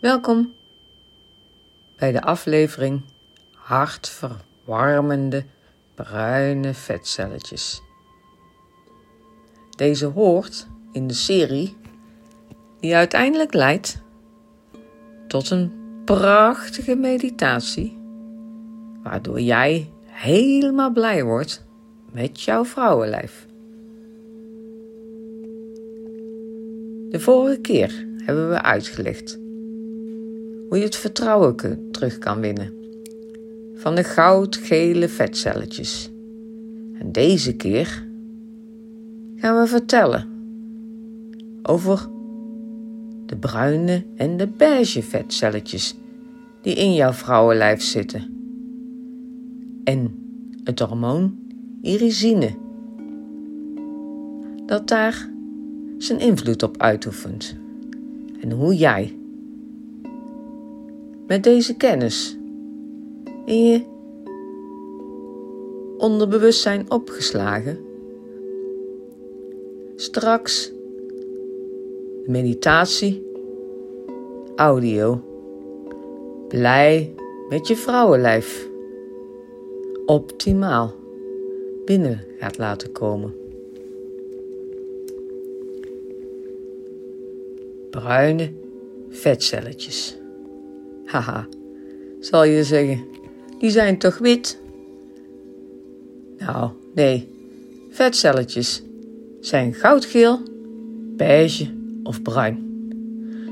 Welkom bij de aflevering Hartverwarmende bruine vetcelletjes. Deze hoort in de serie die uiteindelijk leidt tot een prachtige meditatie, waardoor jij helemaal blij wordt met jouw vrouwenlijf. De vorige keer hebben we uitgelegd hoe je het vertrouwen terug kan winnen van de goudgele vetcelletjes. En deze keer gaan we vertellen over de bruine en de beige vetcelletjes die in jouw vrouwenlijf zitten. En het hormoon irisine, dat daar zijn invloed op uitoefent. En hoe jij met deze kennis in je onderbewustzijn opgeslagen straks meditatie audio blij met je vrouwenlijf optimaal binnen gaat laten komen. Bruine vetcelletjes. Haha, zal je zeggen, die zijn toch wit? Nou, nee, vetcelletjes zijn goudgeel, beige of bruin.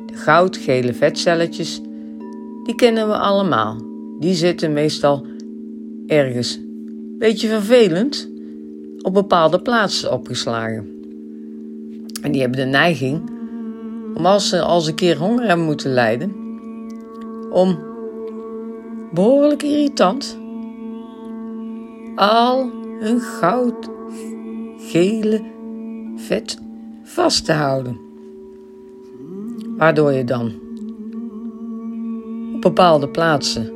De goudgele vetcelletjes, die kennen we allemaal. Die zitten meestal ergens, beetje vervelend, op bepaalde plaatsen opgeslagen. En die hebben de neiging om als ze als een keer honger hebben moeten lijden, om behoorlijk irritant al hun goudgele vet vast te houden. Waardoor je dan op bepaalde plaatsen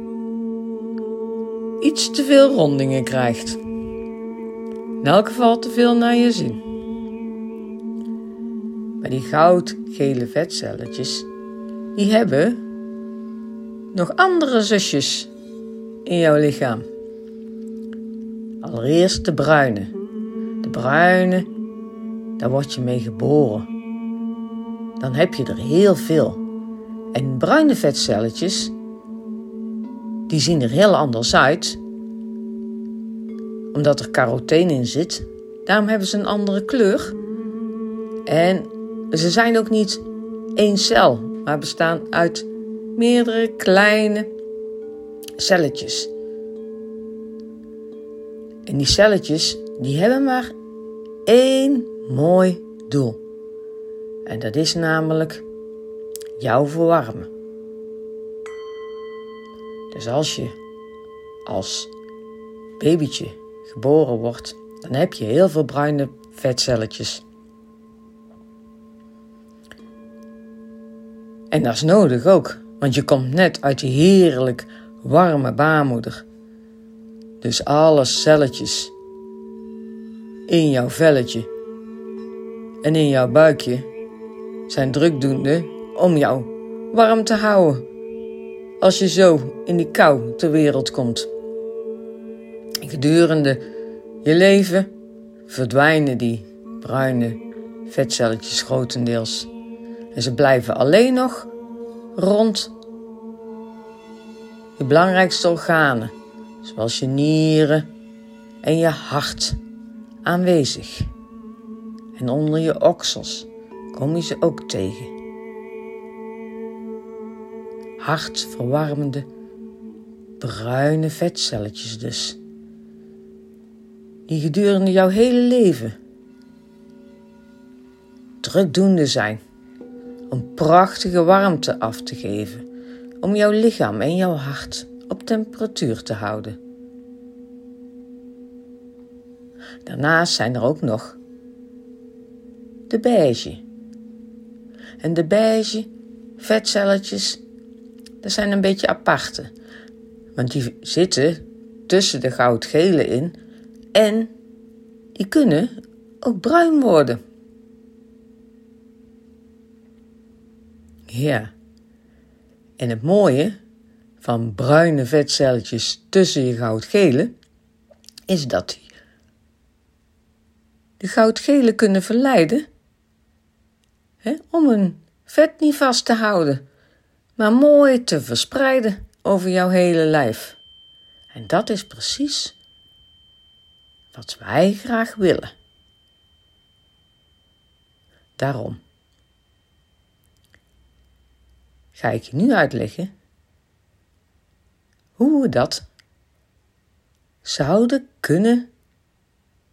iets te veel rondingen krijgt. In elk geval te veel naar je zin. Maar die goudgele vetcelletjes, die hebben nog andere zusjes in jouw lichaam. Allereerst de bruine. De bruine, daar word je mee geboren. Dan heb je er heel veel. En bruine vetcelletjes, die zien er heel anders uit. Omdat er carotene in zit. Daarom hebben ze een andere kleur. En ze zijn ook niet één cel, maar bestaan uit meerdere kleine celletjes. En die celletjes, die hebben maar één mooi doel. En dat is namelijk jou verwarmen. Dus als je als babytje geboren wordt, dan heb je heel veel bruine vetcelletjes. En dat is nodig ook, want je komt net uit die heerlijk warme baarmoeder. Dus alle celletjes in jouw velletje en in jouw buikje zijn drukdoende om jou warm te houden als je zo in die kou ter wereld komt. Gedurende je leven verdwijnen die bruine vetcelletjes grotendeels en ze blijven alleen nog rond je belangrijkste organen, zoals je nieren en je hart, aanwezig. En onder je oksels kom je ze ook tegen. Hartverwarmende, bruine vetcelletjes dus. Die gedurende jouw hele leven drukdoende zijn om prachtige warmte af te geven om jouw lichaam en jouw hart op temperatuur te houden. Daarnaast zijn er ook nog de beige. En de beige vetcelletjes, dat zijn een beetje aparte. Want die zitten tussen de goudgele in en die kunnen ook bruin worden. Ja. En het mooie van bruine vetcelletjes tussen je goudgele is dat die de goudgele kunnen verleiden hè, om hun vet niet vast te houden, maar mooi te verspreiden over jouw hele lijf. En dat is precies wat wij graag willen. Daarom ga ik je nu uitleggen hoe we dat zouden kunnen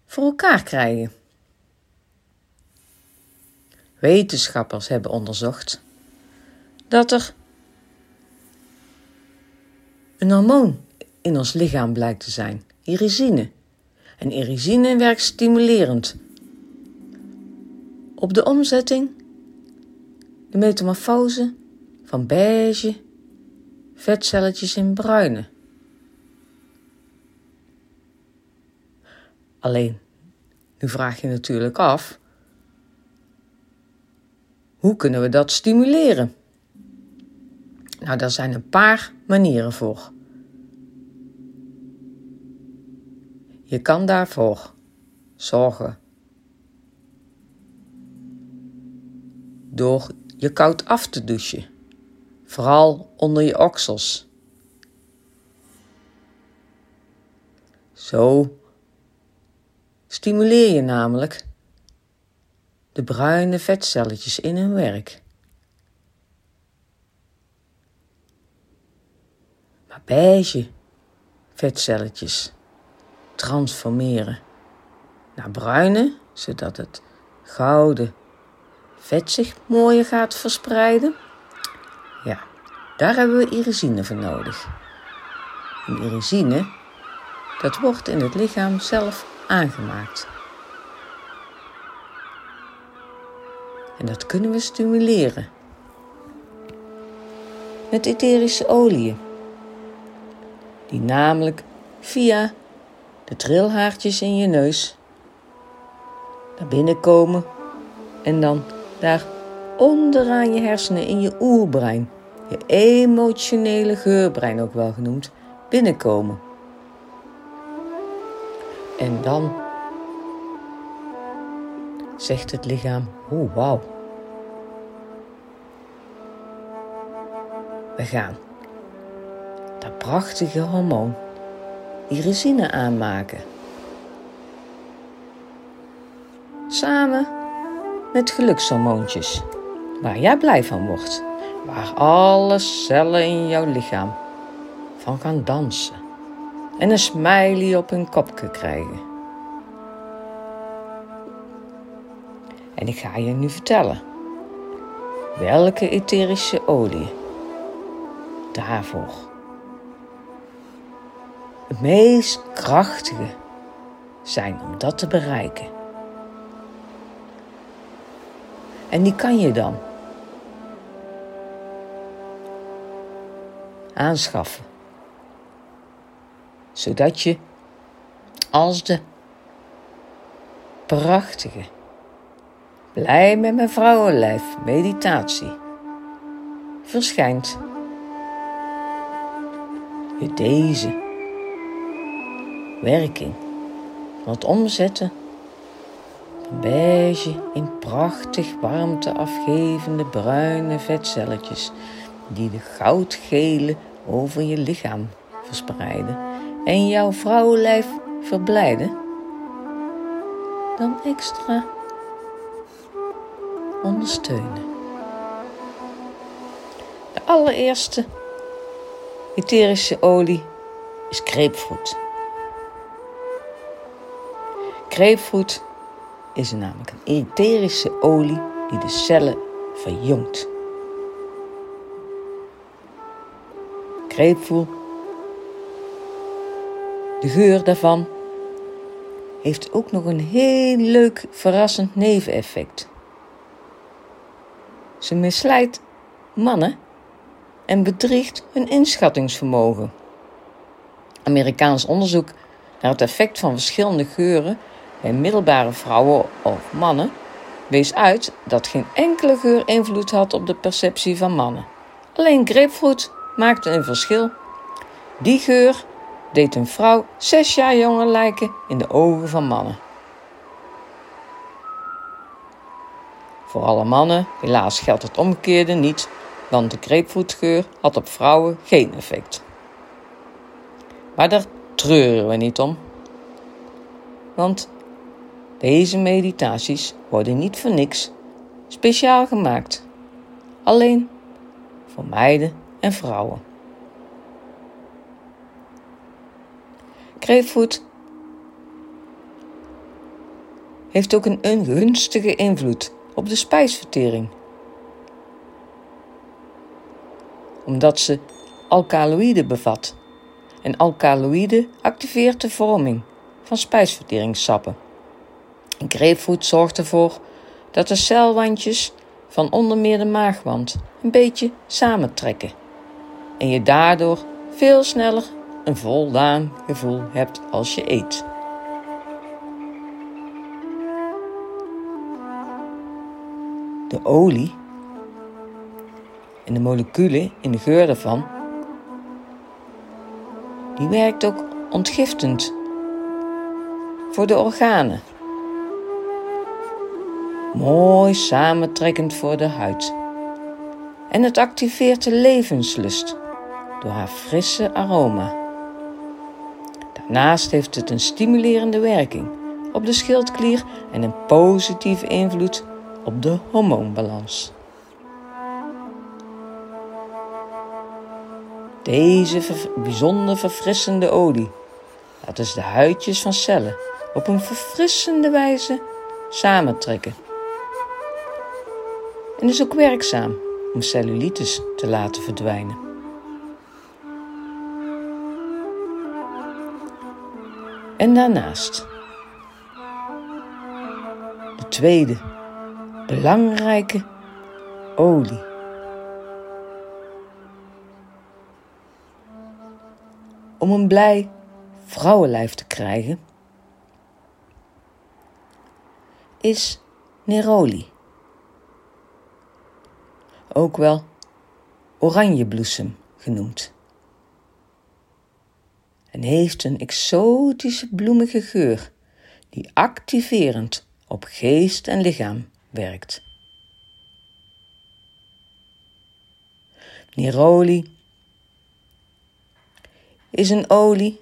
voor elkaar krijgen. Wetenschappers hebben onderzocht dat er een hormoon in ons lichaam blijkt te zijn, irisine. En irisine werkt stimulerend op de omzetting, de metamorfose van beige vetcelletjes in bruine. Alleen, nu vraag je natuurlijk af, hoe kunnen we dat stimuleren? Nou, daar zijn een paar manieren voor. Je kan daarvoor zorgen door je koud af te douchen, vooral onder je oksels. Zo stimuleer je namelijk de bruine vetcelletjes in hun werk. Maar beige vetcelletjes transformeren naar bruine, zodat het gouden vet zich mooier gaat verspreiden. Daar hebben we irisine voor nodig. En irisine, dat wordt in het lichaam zelf aangemaakt. En dat kunnen we stimuleren. Met etherische oliën. Die namelijk via de trilhaartjes in je neus naar binnen komen en dan daar onderaan je hersenen in je oerbrein, je emotionele geurbrein ook wel genoemd, binnenkomen. En dan zegt het lichaam: Oh, wauw. We gaan dat prachtige hormoon irisine aanmaken. Samen met gelukshormoontjes, waar jij blij van wordt, waar alle cellen in jouw lichaam van gaan dansen en een smiley op hun kopje krijgen. En ik ga je nu vertellen welke etherische olie daarvoor het meest krachtige zijn om dat te bereiken. En die kan je dan aanschaffen. Zodat je als de prachtige, blij met mijn vrouwenlijf meditatie verschijnt. Je deze werking het omzetten beige in prachtig warmte afgevende bruine vetcelletjes die de goudgele over je lichaam verspreiden en jouw vrouwenlijf verblijden, dan extra ondersteunen. De allereerste etherische olie is grapefruit. Grapefruit is namelijk een etherische olie die de cellen verjongt. Grapefruit, de geur daarvan, heeft ook nog een heel leuk verrassend neveneffect. Ze misleidt mannen en bedriegt hun inschattingsvermogen. Amerikaans onderzoek naar het effect van verschillende geuren bij middelbare vrouwen of mannen wees uit dat geen enkele geur invloed had op de perceptie van mannen. Alleen grapefruit maakte een verschil. Die geur deed een vrouw zes jaar jonger lijken in de ogen van mannen. Voor alle mannen, helaas geldt het omgekeerde niet, want de grapefruitgeur had op vrouwen geen effect. Maar daar treuren we niet om. Want deze meditaties worden niet voor niks speciaal gemaakt. Alleen voor meiden en vrouwen. Grapefruit heeft ook een ongunstige invloed op de spijsvertering. Omdat ze alkaloïden bevat. En alkaloïden activeert de vorming van spijsverteringssappen. Grapefruit zorgt ervoor dat de celwandjes van onder meer de maagwand een beetje samentrekken en je daardoor veel sneller een voldaan gevoel hebt als je eet. De olie en de moleculen in de geur ervan, die werkt ook ontgiftend voor de organen. Mooi samentrekkend voor de huid. En het activeert de levenslust door haar frisse aroma. Daarnaast heeft het een stimulerende werking op de schildklier en een positieve invloed op de hormoonbalans. Deze bijzonder verfrissende olie laat dus de huidjes van cellen op een verfrissende wijze samentrekken. En is ook werkzaam om cellulitis te laten verdwijnen. En daarnaast de tweede belangrijke olie. Om een blij vrouwenlijf te krijgen is neroli. Ook wel oranjebloesem genoemd. En heeft een exotische bloemige geur die activerend op geest en lichaam werkt. Neroli is een olie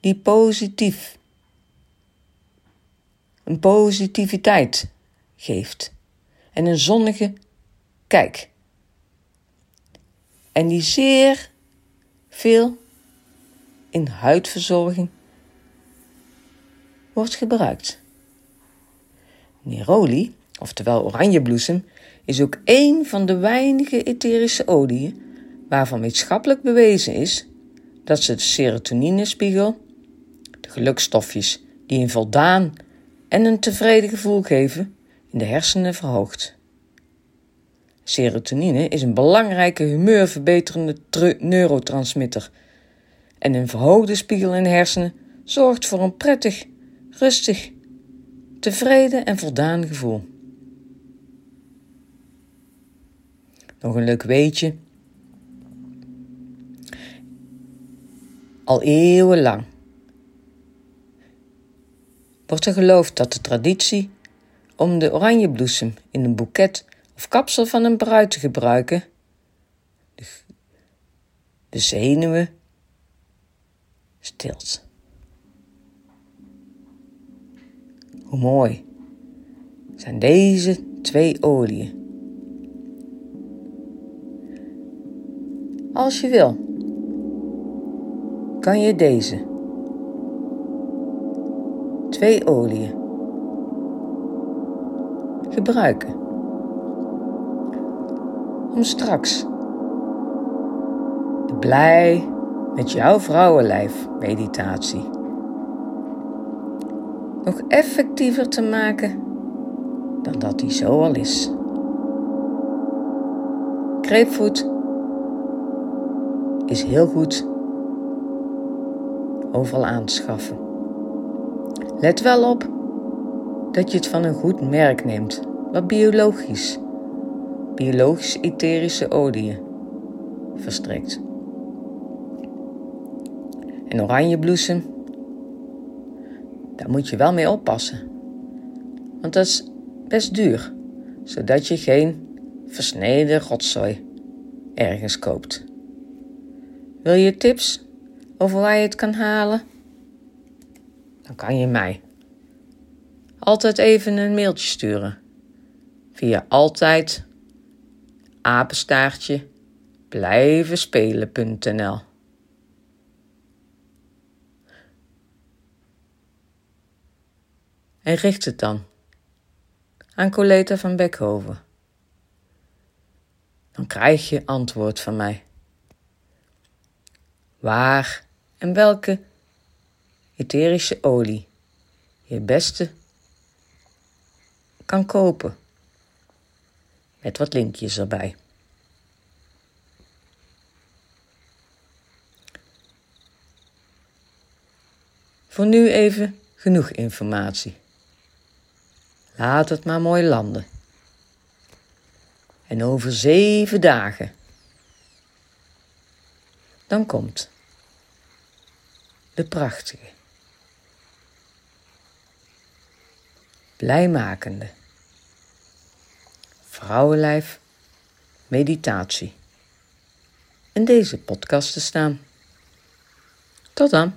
die positief, een positiviteit geeft en een zonnige kijk. En die zeer veel in huidverzorging wordt gebruikt. Neroli, oftewel oranjebloesem, is ook één van de weinige etherische oliën waarvan wetenschappelijk bewezen is dat ze de serotoninespiegel, de gelukstofjes die een voldaan en een tevreden gevoel geven, in de hersenen verhoogt. Serotonine is een belangrijke humeurverbeterende neurotransmitter en een verhoogde spiegel in de hersenen zorgt voor een prettig, rustig, tevreden en voldaan gevoel. Nog een leuk weetje. Al eeuwenlang wordt er geloofd dat de traditie om de oranjebloesem in een boeket of kapsel van een bruid te gebruiken de zenuwen stilt. Hoe mooi zijn deze twee oliën. Als je wil, kan je deze twee oliën gebruiken om straks blij met jouw vrouwenlijf meditatie nog effectiever te maken dan dat die zo al is. Grapefruit is heel goed overal aan te schaffen. Let wel op dat je het van een goed merk neemt, wat biologisch, biologisch etherische oliën verstrikt. En oranjebloesem, daar moet je wel mee oppassen. Want dat is best duur, zodat je geen versneden rotzooi ergens koopt. Wil je tips over waar je het kan halen? Dan kan je mij altijd even een mailtje sturen via altijd apenstaartje blijvenspelen.nl. En richt het dan aan Coleta van Beckhoven. Dan krijg je antwoord van mij. Waar en welke etherische olie je beste kan kopen. Met wat linkjes erbij. Voor nu even genoeg informatie. Laat het maar mooi landen. En over zeven dagen, dan komt de prachtige, blijmakende vrouwenlijf meditatie in deze podcast te staan. Tot dan.